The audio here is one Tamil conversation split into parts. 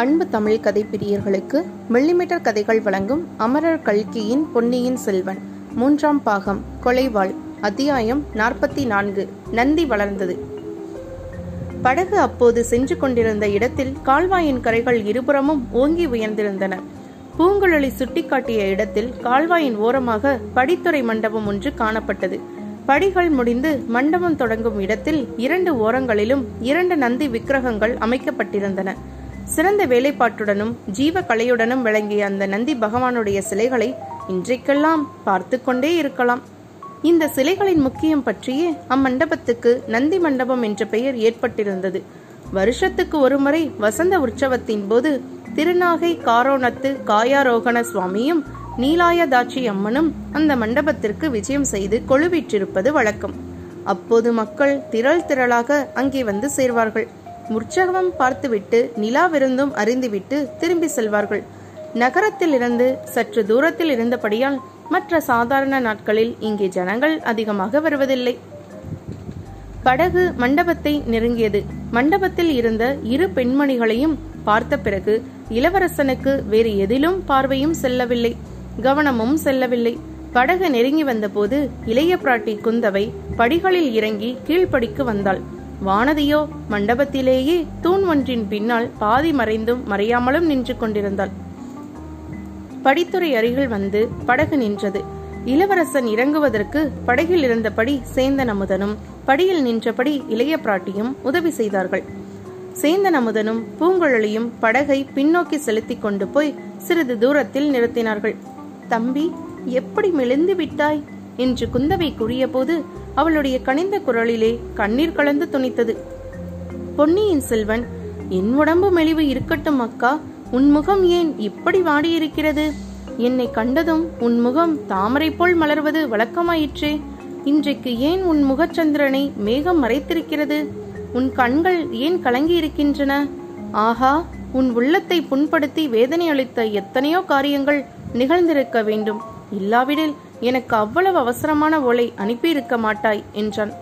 அன்பு தமிழ் கதை பிரியர்களுக்கு மில்லிமீட்டர் கதைகள் வழங்கும் அமரர் கல்கியின் பொன்னியின் செல்வன். மூன்றாம் பாகம் கொலைவாள் அத்தியாயம் நாற்பத்தி நான்கு நந்தி வளர்ந்தது. படகு அப்போது சென்று கொண்டிருந்த இடத்தில் கால்வாயின் கரைகள் இருபுறமும் ஓங்கி உயர்ந்திருந்தன. பூங்குழலி சுட்டிக்காட்டிய இடத்தில் கால்வாயின் ஓரமாக படித்துறை மண்டபம் ஒன்று காணப்பட்டது. படிகள் முடிந்து மண்டபம் தொடங்கும் இடத்தில் இரண்டு ஓரங்களிலும் இரண்டு நந்தி விக்கிரகங்கள் அமைக்கப்பட்டிருந்தன. சிறந்த வேலைப்பாட்டுடனும் ஜீவ கலையுடனும் விளங்கிய அந்த நந்தி பகவானுடைய சிலைகளை இன்றைக்கெல்லாம் பார்த்து கொண்டே இருக்கலாம். இந்த சிலைகளின் முக்கியம் பற்றியே அம்மண்டபத்துக்கு நந்தி மண்டபம் என்ற பெயர் ஏற்பட்டிருந்தது. வருஷத்துக்கு ஒருமுறை வசந்த உற்சவத்தின் போது திருநாகை காரோணத்து காயாரோகண சுவாமியும் நீலாயதாட்சி அம்மனும் அந்த மண்டபத்திற்கு விஜயம் செய்து கொழுவிற்றிருப்பது வழக்கம். அப்போது மக்கள் திரள் திரளாக அங்கே வந்து சேர்வார்கள். உற்சவம் பார்த்துவிட்டு நிலாவிருந்தும் அறிந்துவிட்டு திரும்பி செல்வார்கள். நகரத்தில் இருந்து சற்று தூரத்தில் இருந்தபடியால் மற்ற சாதாரண நாட்களில் இங்கே ஜனங்கள் அதிகமாக வருவதில்லை. படகு மண்டபத்தை நெருங்கியது. மண்டபத்தில் இருந்த இரு பெண்மணிகளையும் பார்த்த பிறகு இளவரசனுக்கு வேறு எதிலும் பார்வையும் செல்லவில்லை. கவனமும் செல்லவில்லை. படகு நெருங்கி வந்தபோது இளைய பிராட்டி குந்தவை படிகளில் இறங்கி கீழ்ப்படிக்கு வந்தாள். வானதியோ மண்டபத்திலேயே தூண் ஒன்றின் பின்னால் பாதி மறைந்தும் மறையாமலும் நின்று கொண்டிருந்தாள். படித்துறை அருகில் வந்து படகு நின்றது. இளவரசன் இறங்குவதற்கு படகில் இருந்தபடி சேந்தன் அமுதனும் படியில் நின்றபடி இளைய பிராட்டியும் உதவி செய்தார்கள். சேந்தன் அமுதனும் பூங்குழலியும் படகை பின்னோக்கி செலுத்திக் கொண்டு போய் சிறிது தூரத்தில் நிறுத்தினார்கள். தம்பி எப்படி மெலிந்து விட்டாய்? என்று குந்தவை கூறியபோது அவளுடைய கனிந்த குரலிலே கண்ணீர் கலந்து துணித்தது. பொன்னியின் செல்வன் என் உடம்பு மெலிவு இருக்கட்டும் அக்கா உன் முகம் ஏன் இப்படி வாடியிருக்கிறது என்னை கண்டதும் உன் முகம் தாமரை போல் மலர்வது வழக்கமாயிற்றே. இன்றைக்கு ஏன் உன் முகச்சந்திரனை மேகம் மறைத்திருக்கிறது? உன் கண்கள் ஏன் கலங்கி இருக்கின்றன ஆஹா உன் உள்ளத்தை புண்படுத்தி வேதனை அளித்த எத்தனையோ காரியங்கள் நிகழ்ந்திருக்க வேண்டும். இல்லாவிடில் எனக்கு அவ்வளவு அவசரமான ஓலை அனுப்பியிருக்க மாட்டாய் என்றான்.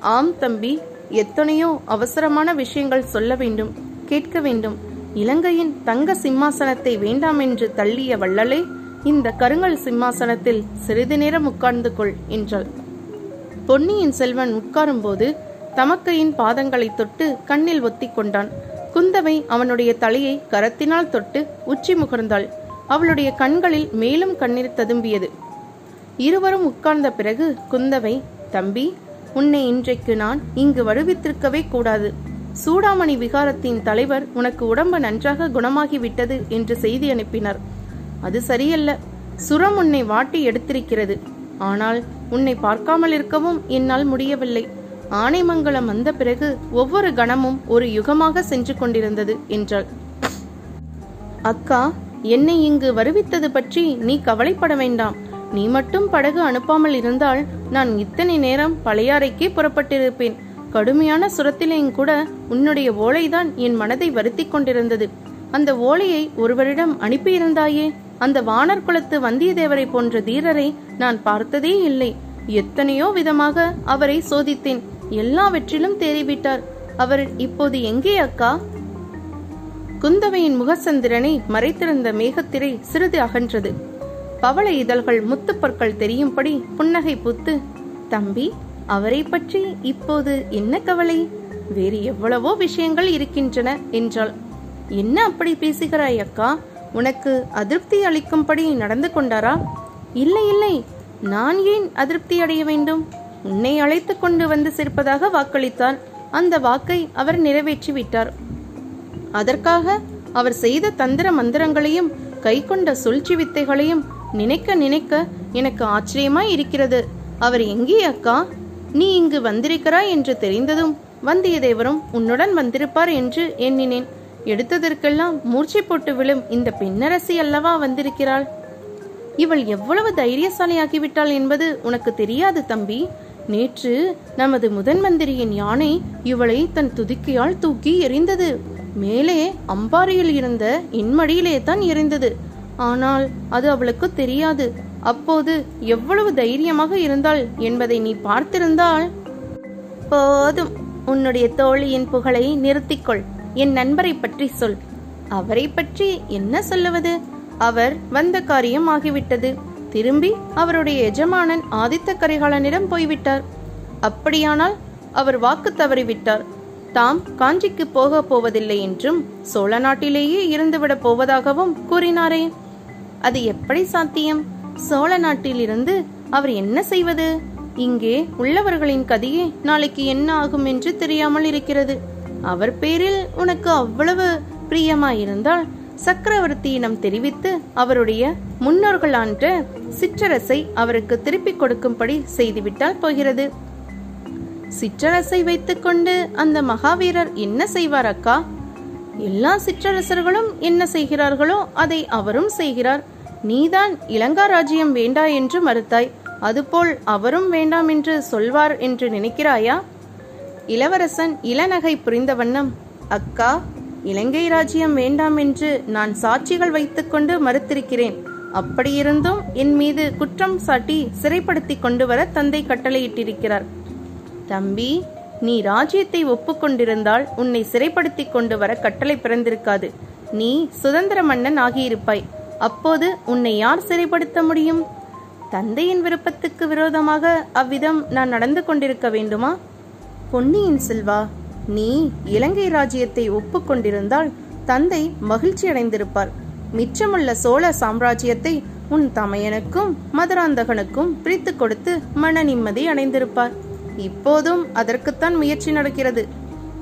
ஆம் தம்பி எத்தனையோ அவசரமான விஷயங்கள் சொல்ல வேண்டும் கேட்க வேண்டும். இலங்கையின் தங்க சிம்மாசனத்தை வேண்டாம் என்று தள்ளிய வள்ளலே இந்த கருங்கல் சிம்மாசனத்தில் சிறிது நேரம் உட்கார்ந்து கொள் என்றாள். பொன்னியின் செல்வன் உட்காரும்போது தமக்கையின் பாதங்களை தொட்டு கண்ணில் ஒத்திக் கொண்டான். குந்தவை அவனுடைய தலையை கரத்தினால் தொட்டு உச்சி முகர்ந்தாள். அவளுடைய கண்களில் மேலும் கண்ணீர் ததும்பியது. இருவரும் உட்கார்ந்த பிறகு குந்தவை தம்பி உன்னை இன்றைக்கு நான் இங்கு வருவித்திருக்கவே கூடாது. சூடாமணி விகாரத்தின் தலைவர் உனக்கு உடம்பு நன்றாக குணமாகிவிட்டது என்று செய்தி அனுப்பினார். அது சரியல்ல. சுரம் உன்னை வாட்டி எடுத்திருக்கிறது. ஆனால் உன்னை பார்க்காமல் இருக்கவும் என்னால் முடியவில்லை. ஆனைமங்கலம் வந்த பிறகு ஒவ்வொரு கணமும் ஒரு யுகமாக சென்று கொண்டிருந்தது என்றாள். அக்கா என்னை இங்கு வருவித்தது பற்றி நீ கவலைப்பட வேண்டாம். நீ மட்டும் படகு அனுப்பாமல் இருந்தால் நான் இத்தனை நேரம் பழையாறைக்கே புறப்பட்டிருப்பேன். கடுமையான சுரத்திலேயும் கூட உன்னுடைய ஓலைதான் என் மனதை வருத்தி கொண்டிருந்தது. அந்த ஓலையை ஒருவரிடம் அனுப்பியிருந்தாயே? அந்த வானர் குலத்து வந்தியத்தேவரை போன்ற தீரரை நான் பார்த்ததே இல்லை. எத்தனையோ விதமாக அவரை சோதித்தேன். எல்லாவற்றிலும் தேறிவிட்டார். அவர் இப்போது எங்கே அக்கா? குந்தவையின் முகசந்திரனை மறைத்திருந்த மேகத்திரை சிறிது அகன்றது. பவள இதழ்கள் முத்துப்பற்கள் தெரியும்படி புன்னகை புத்து தம்பி அவரை பற்றி இப்போது என்ன கவலை? வேறு எவ்வளவோ விஷயங்கள் இருக்கின்றன என்றாள். என்ன அப்படி பேசுகிறாய் அக்கா? உனக்கு அதிருப்தி அளிக்கும்படி நடந்து கொண்டாரா? இல்லை இல்லை. நான் ஏன் அதிருப்தி அடைய வேண்டும்? உன்னை அழைத்து கொண்டு வந்து சேர்ப்பதாக வாக்களித்தார் அந்த வாக்கை அவர் நிறைவேற்றி விட்டார் அதற்காக அவர் செய்த தந்திர மந்திரங்களையும் கைக்கொண்ட சுழ்ச்சி சூழ்ச்சி வித்தைகளையும் நினைக்க நினைக்க எனக்கு ஆச்சரியமாய் இருக்கிறது. அவர் எங்கே அக்கா? நீ இங்கு வந்திருக்கிறாய் என்று தெரிந்ததும் வந்தியத்தேவரும் உன்னுடன் வந்திருப்பார் என்று எண்ணினேன். எடுத்ததற்கெல்லாம் மூர்ச்சை போட்டு விழும் இந்த பெண்ணரசி அல்லவா வந்திருக்கிறாள்? இவள் எவ்வளவு தைரியசாலியாகிவிட்டாள் என்பது உனக்கு தெரியாது தம்பி. நேற்று நமது முதன் மந்திரியின் யானை இவளை தன் துதிக்கையால் தூக்கி எறிந்தது. மேலே அம்பாரியில் இருந்த இன்மடியிலே தான் எறிந்தது ஆனால் அது அவளுக்கு தெரியாது. அப்போது எவ்வளவு தைரியமாக இருந்தாள் என்பதை நீ பார்த்திருந்தால்? போதும். உன்னுடைய தோழியின் புகழை நிறுத்திக்கொள். என் நண்பரை பற்றி சொல். அவரை பற்றி என்ன சொல்லுவது? அவர் வந்த காரியம் ஆகிவிட்டது. திரும்பி அவருடைய எஜமானன் ஆதித்த கரிகாலனிடம் போய்விட்டார். அப்படியானால் அவர் வாக்கு தவறிவிட்டார். தாம் காஞ்சிக்கு போக போவதில்லை என்றும் சோழ நாட்டிலேயே இருந்துவிடப் போவதாகவும் கூறினாரே. அது எப்படி சாத்தியம்? சோழ நாட்டிலிருந்து அவர் என்ன செய்வது? இங்கே உள்ளவர்களின் கதையே நாளைக்கு என்ன ஆகும் என்று தெரியாமல் இருக்கிறது. அவர் பேரில் உனக்கு அவ்வளவு பிரியமாயிருந்தால் சக்கரவர்த்தியிடம் தெரிவித்து அவருடைய முன்னோர்கள் ஆன்ற சிற்றரசை அவருக்கு திருப்பிக் கொடுக்கும்படி செய்துவிட்டால் போகிறது. சிற்றரசை வைத்துக்கொண்டு அந்த மகாவீரர் என்ன செய்வார் அக்கா? எல்லா சிற்றரசர்களும் என்ன செய்கிறார்களோ அதை அவரும் செய்கிறார். நீதான் இலங்கா ராஜ்யம் வேண்டா என்று மறுத்தாய். அதுபோல் அவரும் வேண்டாம் என்று சொல்வார் என்று நினைக்கிறாயா? இளவரசன் இளநகை புரிந்த வண்ணம் அக்கா இலங்கை ராஜ்யம் வேண்டாம் என்று நான் சாட்சிகள் வைத்துக்கொண்டு மறுத்திருக்கிறேன். அப்படியிருந்தும் என் மீது குற்றம் சாட்டி சிறைப்படுத்தி கொண்டு வர தந்தை கட்டளையிட்டிருக்கிறார். தம்பி நீ ராஜ்யத்தை ஒப்புக்கொண்டிருந்தால் உன்னை சிறைப்படுத்தி கொண்டு வர கட்டளை பிறந்திருக்காது. நீ சுதந்திர மன்னன் ஆகியிருப்பாய். அப்போது உன்னை யார் சிறைப்படுத்த முடியும்? தந்தையின் விருப்பத்துக்கு விரோதமாக அவ்விதம் நான் நடந்து கொண்டிருக்க வேண்டுமா? பொன்னியின் செல்வா நீ இலங்கை ராஜ்யத்தை ஒப்புக்கொண்டிருந்தால் தந்தை மகிழ்ச்சி அடைந்திருப்பார். மிச்சமுள்ள சோழ சாம்ராஜ்யத்தை உன் தமையனுக்கும் மதுராந்தகனுக்கும் பிரித்து கொடுத்து மன நிம்மதி அடைந்திருப்பார். இப்போதும் அதற்குத்தான் முயற்சி நடக்கிறது.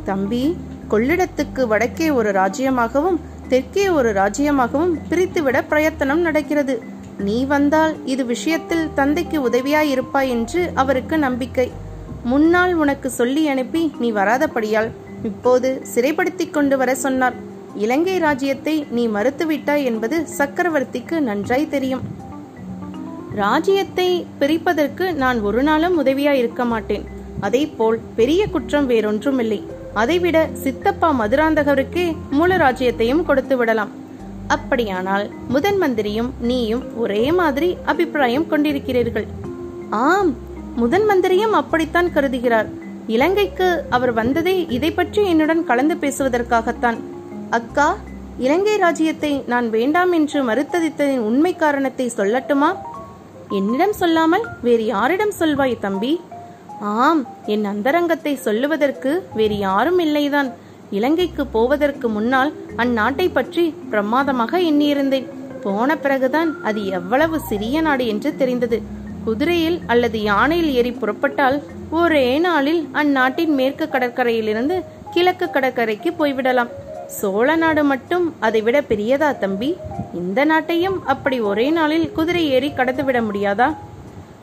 தம்பி கொள்ளிடத்துக்கு வடக்கே ஒரு ராஜ்யமாகவும் தெற்கே ஒரு ராஜ்யமாகவும் பிரித்துவிட பிரயத்தனம் நடக்கிறது. நீ வந்தால் இது விஷயத்தில் தந்தைக்கு உதவியாய் இருப்பாய் என்று அவருக்கு நம்பிக்கை. முன்னால் உனக்கு சொல்லி அனுப்பி நீ வராதபடியால் இப்போது சிறைப்படுத்தி கொண்டு வர சொன்னார். இலங்கை ராஜ்யத்தை நீ மறுத்துவிட்டாய் என்பது சக்கரவர்த்திக்கு நன்றாய் தெரியும். ராஜ்யத்தை பிரிப்பதற்கு நான் ஒரு நாளும் உதவியா இருக்க மாட்டேன். அதே போல் பெரிய குற்றம் வேறொன்றுமில்லை. அதைவிட சித்தப்பா மதுராந்தகருக்கே மூல ராஜ்யத்தையும் கொடுத்து விடலாம். அப்படியானால் முதன் மந்திரியும் நீயும் ஒரே மாதிரி அபிப்பிராயம் கொண்டிருக்கிறீர்கள். ஆம் முதன் மந்திரியும் அப்படித்தான் கருதுகிறார். இலங்கைக்கு அவர் வந்ததே இதை பற்றி என்னுடன் கலந்து பேசுவதற்காகத்தான். அக்கா இலங்கை ராஜ்யத்தை நான் வேண்டாம் என்று மறுத்ததித்ததின் உண்மை காரணத்தை சொல்லட்டுமா? என்னிடம் சொல்லாமல் வேறு யாரிடம் சொல்வாய் தம்பி? ஆம் என் அந்தரங்கத்தை சொல்லுவதற்கு வேறு யாரும் இல்லைதான். இலங்கைக்கு போவதற்கு முன்னால் அந்நாட்டை பற்றி பிரமாதமாக எண்ணியிருந்தேன். போன பிறகுதான் அது எவ்வளவு சிறிய நாடு என்று தெரிந்தது. குதிரையில் அல்லது யானையில் ஏறி புறப்பட்டால் ஒரே நாளில் அந்நாட்டின் மேற்கு கடற்கரையிலிருந்து கிழக்கு கடற்கரைக்கு போய்விடலாம். சோழ நாடு மட்டும் அதை விட பெரியதா தம்பி? இந்த நாட்டையும் அப்படி ஒரே நாளில் குதிரை ஏறி கடந்துவிட முடியாதா?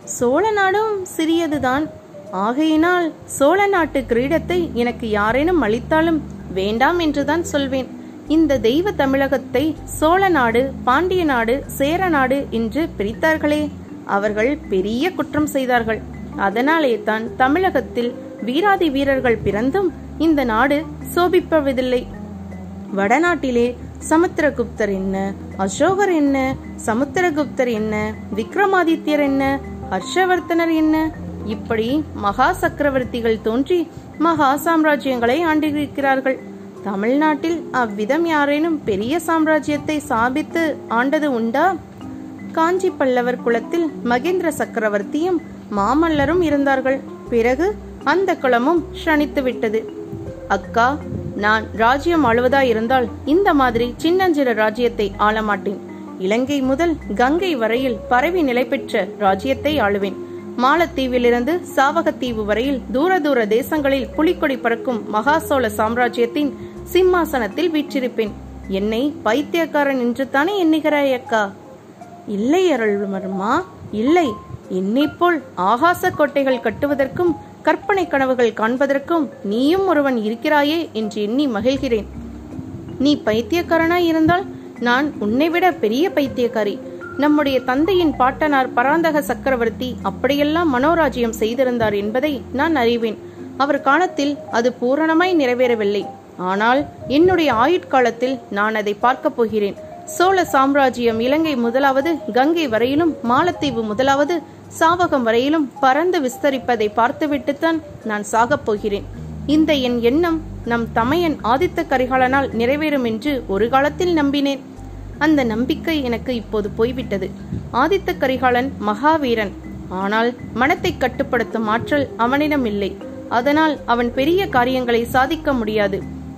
சோழ நாடும் சிறியதுதான். ஆகையினால் சோழ நாட்டு கிரீடத்தை எனக்கு யாரேனும் அளித்தாலும் வேண்டாம் என்றுதான் சொல்வேன். இந்த தெய்வ தமிழகத்தை சோழ நாடு பாண்டிய நாடு சேர நாடு என்று பிரித்தார்களே. அவர்கள் பெரிய குற்றம் செய்தார்கள். அதனாலே தான் தமிழகத்தில் வீராதி வீரர்கள் பிறந்தும் இந்த நாடு சோபிப்பவதில்லை. வடநாட்டிலே சமுத்திரகுப்தர் என்ன? அசோகர் என்ன? சமுத்திரகுப்தர் என்ன? விக்ரமாதித்யர் என்ன? ஹர்ஷவர்த்தனர் என்ன? இப்படி மகா சக்கரவர்த்திகள் தோன்றி மகா சாம்ராஜ்யங்களை ஆண்டிருக்கிறார்கள். தமிழ்நாட்டில் அவ்விதம் யாரேனும் பெரிய சாம்ராஜ்யத்தை சாபித்து ஆண்டது உண்டா? காஞ்சி பல்லவர் குலத்தில் மகேந்திர சக்கரவர்த்தியும் மாமல்லரும் இருந்தார்கள். பிறகு அந்த குளமும் ஷணித்து விட்டது. அக்கா நான் ராஜ்யம் ஆளுவதா இருந்தால் இந்த மாதிரி சின்னஞ்சிறு ராஜ்யத்தை ஆளமாட்டேன். இலங்கை முதல் கங்கை வரையில் பரவி நிலை பெற்ற ராஜ்யத்தை ஆளுவேன். மாலத்தீவிலிருந்து சாவகத்தீவு வரையில் தூர தூர தேசங்களில் புலிக்கொடி பறக்கும் மகாசோழ சாம்ராஜ்யத்தின் சிம்மாசனத்தில் வீற்றிருப்பேன். என்னை பைத்தியக்காரன் என்று தானே எண்ணுகிறாய் அக்கா? இல்லை அருள்மர்மா இல்லை. என்னைப் போல் ஆகாச கோட்டைகள் கட்டுவதற்கும் கற்பனை கனவுகள் காண்பதற்கும் நீயும் ஒருவன் இருக்கிறாயே என்று எண்ணி மகிழ்கிறேன். நீ பைத்தியக்காரனாய் இருந்தால் நான் உன்னை விட பெரிய பைத்தியக்காரி. நம்முடைய தந்தையின் பாட்டனார் பராந்தக சக்கரவர்த்தி அப்படியெல்லாம் மனோராஜ்யம் செய்திருந்தார் என்பதை நான் அறிவேன். அவர் காலத்தில் அது பூரணமாய் நிறைவேறவில்லை. ஆனால் என்னுடைய ஆயுட்காலத்தில் நான் அதை பார்க்கப் போகிறேன். சோழ சாம்ராஜ்யம் இலங்கை முதலாவது கங்கை வரையிலும் மாலத்தீவு முதலாவது சாவகம் வரையிலும் பறந்து விஸ்தரிப்பதை பார்த்துவிட்டுத்தான் நான் சாகப் போகிறேன். இந்த என் எண்ணம் நம் தமையன் ஆதித்த கரிகாலனால் நிறைவேறும் என்று ஒரு காலத்தில் நம்பினேன். அந்த நம்பிக்கை எனக்கு இப்போது போய்விட்டது. ஆதித்த கரிகாலன் மகாவீரன். ஆனால் மனத்தை கட்டுப்படுத்தும் ஆற்றல் அவனிடம் இல்லை. அதனால் அவன் பெரிய காரியங்களை சாதிக்க முடியாது.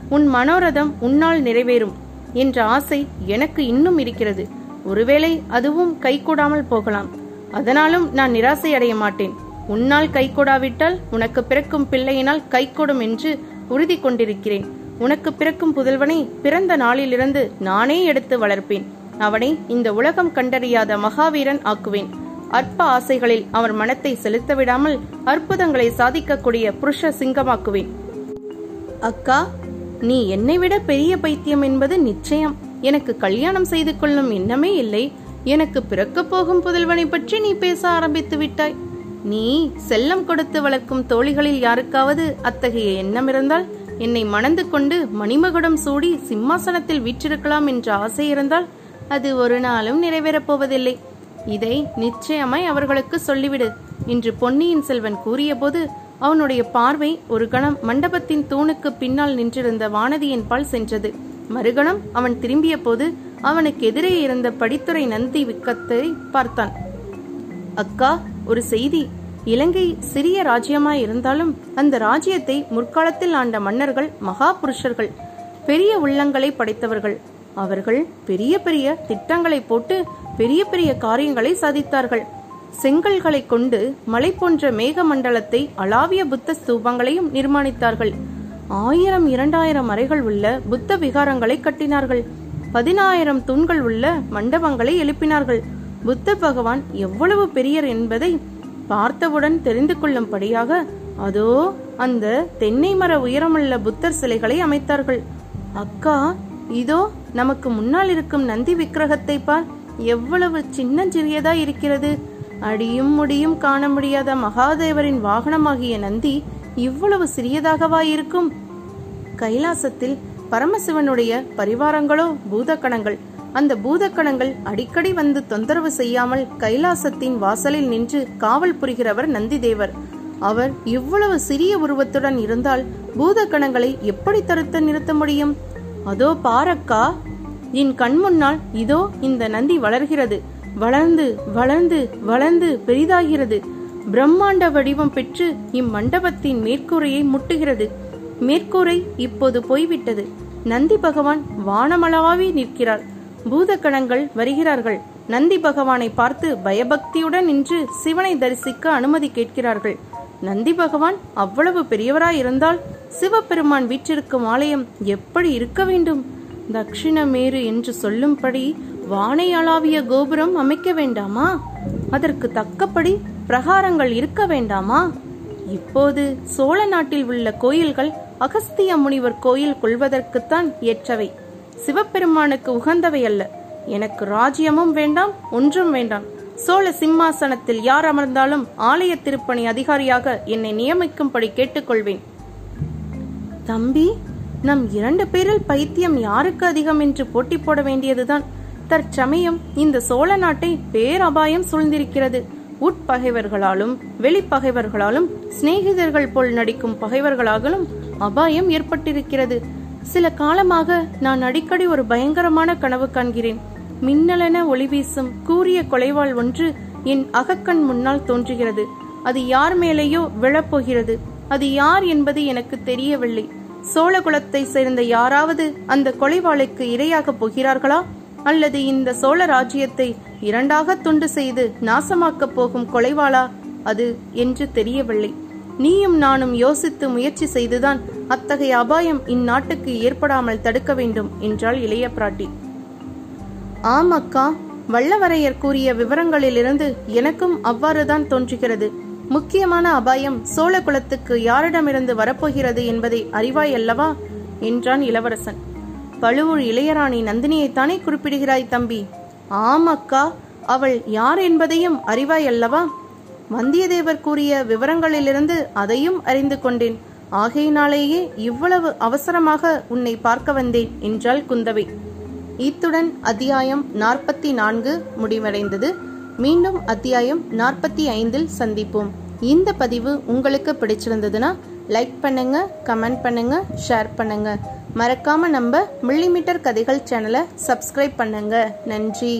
உன் மனோரதம் உன்னால் நிறைவேறும் என்ற ஆசை எனக்கு இன்னும் இருக்கிறது. ஒருவேளை அதுவும் கைகூடாமல் போகலாம். அதனாலும் நான் நிராசை அடைய மாட்டேன். உன்னால் கைகூடாவிட்டால் உனக்கு பிறக்கும் பிள்ளையினால் கைகூடும் என்று உறுதி கொண்டிருக்கிறேன். உனக்கு பிறக்கும் புதல்வனை பிறந்த நாளிலிருந்து நானே எடுத்து வளர்ப்பேன். அவனை இந்த உலகம் கண்டறியாத மகாவீரன் ஆக்குவேன். அற்ப ஆசைகளில் அவர் மனத்தை செலுத்த விடாமல் அற்புதங்களை சாதிக்கக்கூடிய புருஷ சிங்கமாக்குவேன். அக்கா நீ என்னை விட பெரிய பைத்தியம் என்பது நிச்சயம். எனக்கு கல்யாணம் செய்து கொள்ளும் எண்ணமே இல்லை. எனக்கு பிறக்கப் போகும் புதல்வனை பற்றி நீ பேச ஆரம்பித்து விட்டாய். நீ செல்லம் கொடுத்து வளர்க்கும் தோழிகளில் யாருக்காவது அத்தகைய எண்ணம் இருந்தால் என்னை மணந்து கொண்டு மணிமகுடம் சூடி சிம்மாசனத்தில் வீற்றிருக்கலாம் என்ற ஆசை இருந்தால் அது ஒரு நாளும் நிறைவேறப் போவதில்லை. இதை நிச்சயமாய் அவர்களுக்கு சொல்லிவிடு என்று பொன்னியின் செல்வன் கூறியபோது அவனுடைய பார்வை ஒரு கணம் மண்டபத்தின் தூணுக்கு பின்னால் நின்றிருந்த வானதியின் பால் சென்றது. மறுகணம் அவன் திரும்பிய போது அவனுக்கு எதிரே இருந்த படித்துறை நந்தி விக்கத்தை பார்த்தான். அக்கா ஒரு செய்தி. இலங்கை சிறிய ராஜ்யமாய் இருந்தாலும் அந்த ராஜ்யத்தை முற்காலத்தில் ஆண்ட மன்னர்கள் மகா புருஷர்கள் பெரிய உள்ளங்களை படைத்தவர்கள். அவர்கள் பெரிய பெரிய திட்டங்களை போட்டு பெரிய பெரிய காரியங்களை சாதித்தார்கள். செங்கல்களை கொண்டு மலை போன்ற மேக மண்டலத்தை அளாவிய புத்த ஸ்தூபங்களையும் நிர்மாணித்தார்கள். ஆயிரம் இரண்டாயிரம் அறைகள் உள்ள புத்த விகாரங்களை கட்டினார்கள். பதினாயிரம் தூண்கள் உள்ள மண்டபங்களை எழுப்பினார்கள். புத்த பகவான் எவ்வளவு பெரியர் என்பதை பார்த்தவுடன் தெரிந்து கொள்ளும்படியாக அதோ அந்த தென்னை மர உயரமுள்ள புத்தர் சிலைகளை அமைத்தார்கள். அக்கா இதோ நமக்கு முன்னால் இருக்கும் நந்தி விக்கிரகத்தை பார். எவ்வளவு சின்னஞ்சிறியதா இருக்கிறது. அடியும் முடியும் காண முடியாத மகாதேவரின் வாகனமாகிய நந்தி இவ்வளவு சிறியதாகவா இருக்கும்? கைலாசத்தில் பரமசிவனுடைய பரிவாரங்களோ பூதக்கணங்கள் அந்த பூதக்கணங்கள் அடிக்கடி வந்து தொந்தரவு செய்யாமல் கைலாசத்தின் வாசலில் நின்று காவல் புரிகிறவர் நந்திதேவர். அவர் இவ்வளவு சிறிய உருவத்துடன் இருந்தால் பூதக்கணங்களை எப்படி தடுத்து நிறுத்த முடியும்? அதோ பாரக்கா. என் கண் முன்னால் இதோ இந்த நந்தி வளர்கிறது. வளர்ந்து வளர்ந்து வளர்ந்து பெரிதாகிறது. பிரம்மாண்ட வடிவம் பெற்று இம்மண்டபத்தின் மேற்கூரையை முட்டுகிறது. மேற்கூரை இப்போது போய்விட்டது. நந்தி பகவான் வானமளவாவி நிற்கிறார். பூதகணங்கள் வருகிறார்கள். நந்தி பகவானை பார்த்து பயபக்தியுடன் நின்று சிவனை தரிசிக்க அனுமதி கேட்கிறார்கள். நந்தி பகவான் அவ்வளவு பெரியவராயிருந்தால் சிவபெருமான் வீற்றிருக்கும் ஆலயம் எப்படி இருக்க வேண்டும்? தட்சிணமேரு என்று சொல்லும்படி வானை அளாவிய கோபுரம் அமைக்க வேண்டாமா? அதற்கு தக்கபடி பிரகாரங்கள் இருக்க வேண்டாமா? இப்போது சோழ நாட்டில் உள்ள கோயில்கள் அகஸ்திய முனிவர் கோயில் கொள்வதற்குத்தான் ஏற்றவை. சிவபெருமானுக்கு உகந்தவை அல்ல. எனக்கு ராஜ்யமும் வேண்டாம் ஒன்றும் வேண்டாம். சோழ சிம்மாசனத்தில் யார் அமர்ந்தாலும் ஆலய திருப்பணி அதிகாரியாக என்னை நியமிக்கும்படி கேட்டுக்கொள்வேன். தம்பி நம் இரண்டு பேரில் பைத்தியம் யாருக்கு அதிகம் என்று போட்டி போட வேண்டியதுதான்? தற்சமயம் இந்த சோழ நாட்டை பேரபாயம் சூழ்ந்திருக்கிறது. உட்பகைவர்களாலும் வெளிப்பகைவர்களாலும் சிநேகிதர்கள் போல் நடிக்கும் பகைவர்களாலும் அபாயம் ஏற்பட்டிருக்கிறது. சில காலமாக நான் அடிக்கடி ஒரு பயங்கரமான கனவு காண்கிறேன். மின்னலென ஒளி வீசும் கூறிய கொலைவாள் ஒன்று என் அகக்கண் முன்னால் தோன்றுகிறது. அது யார் மேலேயோ விழப்போகிறது. அது யார் என்பது எனக்கு தெரியவில்லை. சோழகுலத்தை சேர்ந்த யாராவது அந்த கொலைவாளுக்கு இரையாகப் போகிறார்களா? அல்லது இந்த சோழ ராஜ்யத்தை இரண்டாக துண்டு செய்து நாசமாக்கப் போகும் கொலைவாளா? அது என்று தெரியவில்லை. நீயும் நானும் யோசித்து முயற்சி செய்துதான் அத்தகைய அபாயம் இந்நாட்டுக்கு ஏற்படாமல் தடுக்க வேண்டும் என்றாள் இளைய பிராட்டி. ஆம் அக்கா வல்லவரையர் கூறிய விவரங்களிலிருந்து எனக்கும் அவ்வாறுதான் தோன்றுகிறது. முக்கியமான அபாயம் சோழ குலத்துக்கு யாரிடமிருந்து வரப்போகிறது என்பதை அறிவாய் அல்லவா என்றான் இளவரசன். பழுவூர் இளையராணி நந்தினியைத்தானே குறிப்பிடுகிறாய் தம்பி? ஆம் அக்கா அவள் யார் என்பதையும் அறிவாய் அல்லவா வந்தியத்தேவர் கூறிய விவரங்களிலிருந்து அதையும் அறிந்து கொண்டேன். ஆகையினாலேயே இவ்வளவு அவசரமாக உன்னை பார்க்க வந்தேன் என்றாள் குந்தவை. இத்துடன் அத்தியாயம் நாற்பத்தி நான்கு முடிவடைந்தது. மீண்டும் அத்தியாயம் நாற்பத்தி ஐந்தில் சந்திப்போம். இந்த பதிவு உங்களுக்கு பிடிச்சிருந்ததுன்னா லைக் பண்ணுங்க கமெண்ட் பண்ணுங்க ஷேர் பண்ணுங்க. மறக்காம நம்ம மில்லிமீட்டர் கதைகள் சேனலை சப்ஸ்கிரைப் பண்ணுங்க. நன்றி.